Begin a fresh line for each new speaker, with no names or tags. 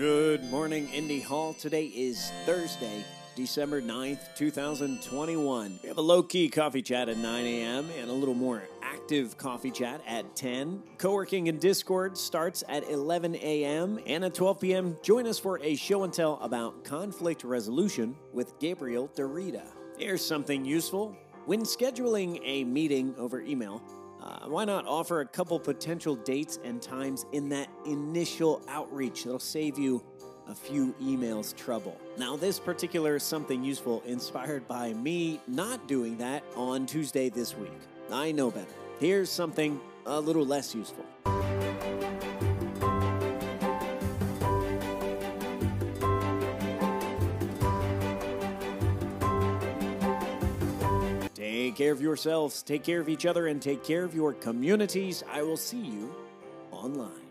Good morning, Indy Hall. Today is Thursday, December 9th, 2021. We have a low key coffee chat at 9 a.m. and a little more active coffee chat at 10. Co working in Discord starts at 11 a.m. And at 12 p.m., join us for a show and tell about conflict resolution with Gabriel Derrida. Here's something useful. When scheduling a meeting over email, uh, why not offer a couple potential dates and times in that initial outreach? It'll save you a few emails trouble. Now, this particular something useful inspired by me not doing that on Tuesday this week. I know better. Here's something a little less useful. Take care of yourselves, take care of each other, and take care of your communities. I will see you online.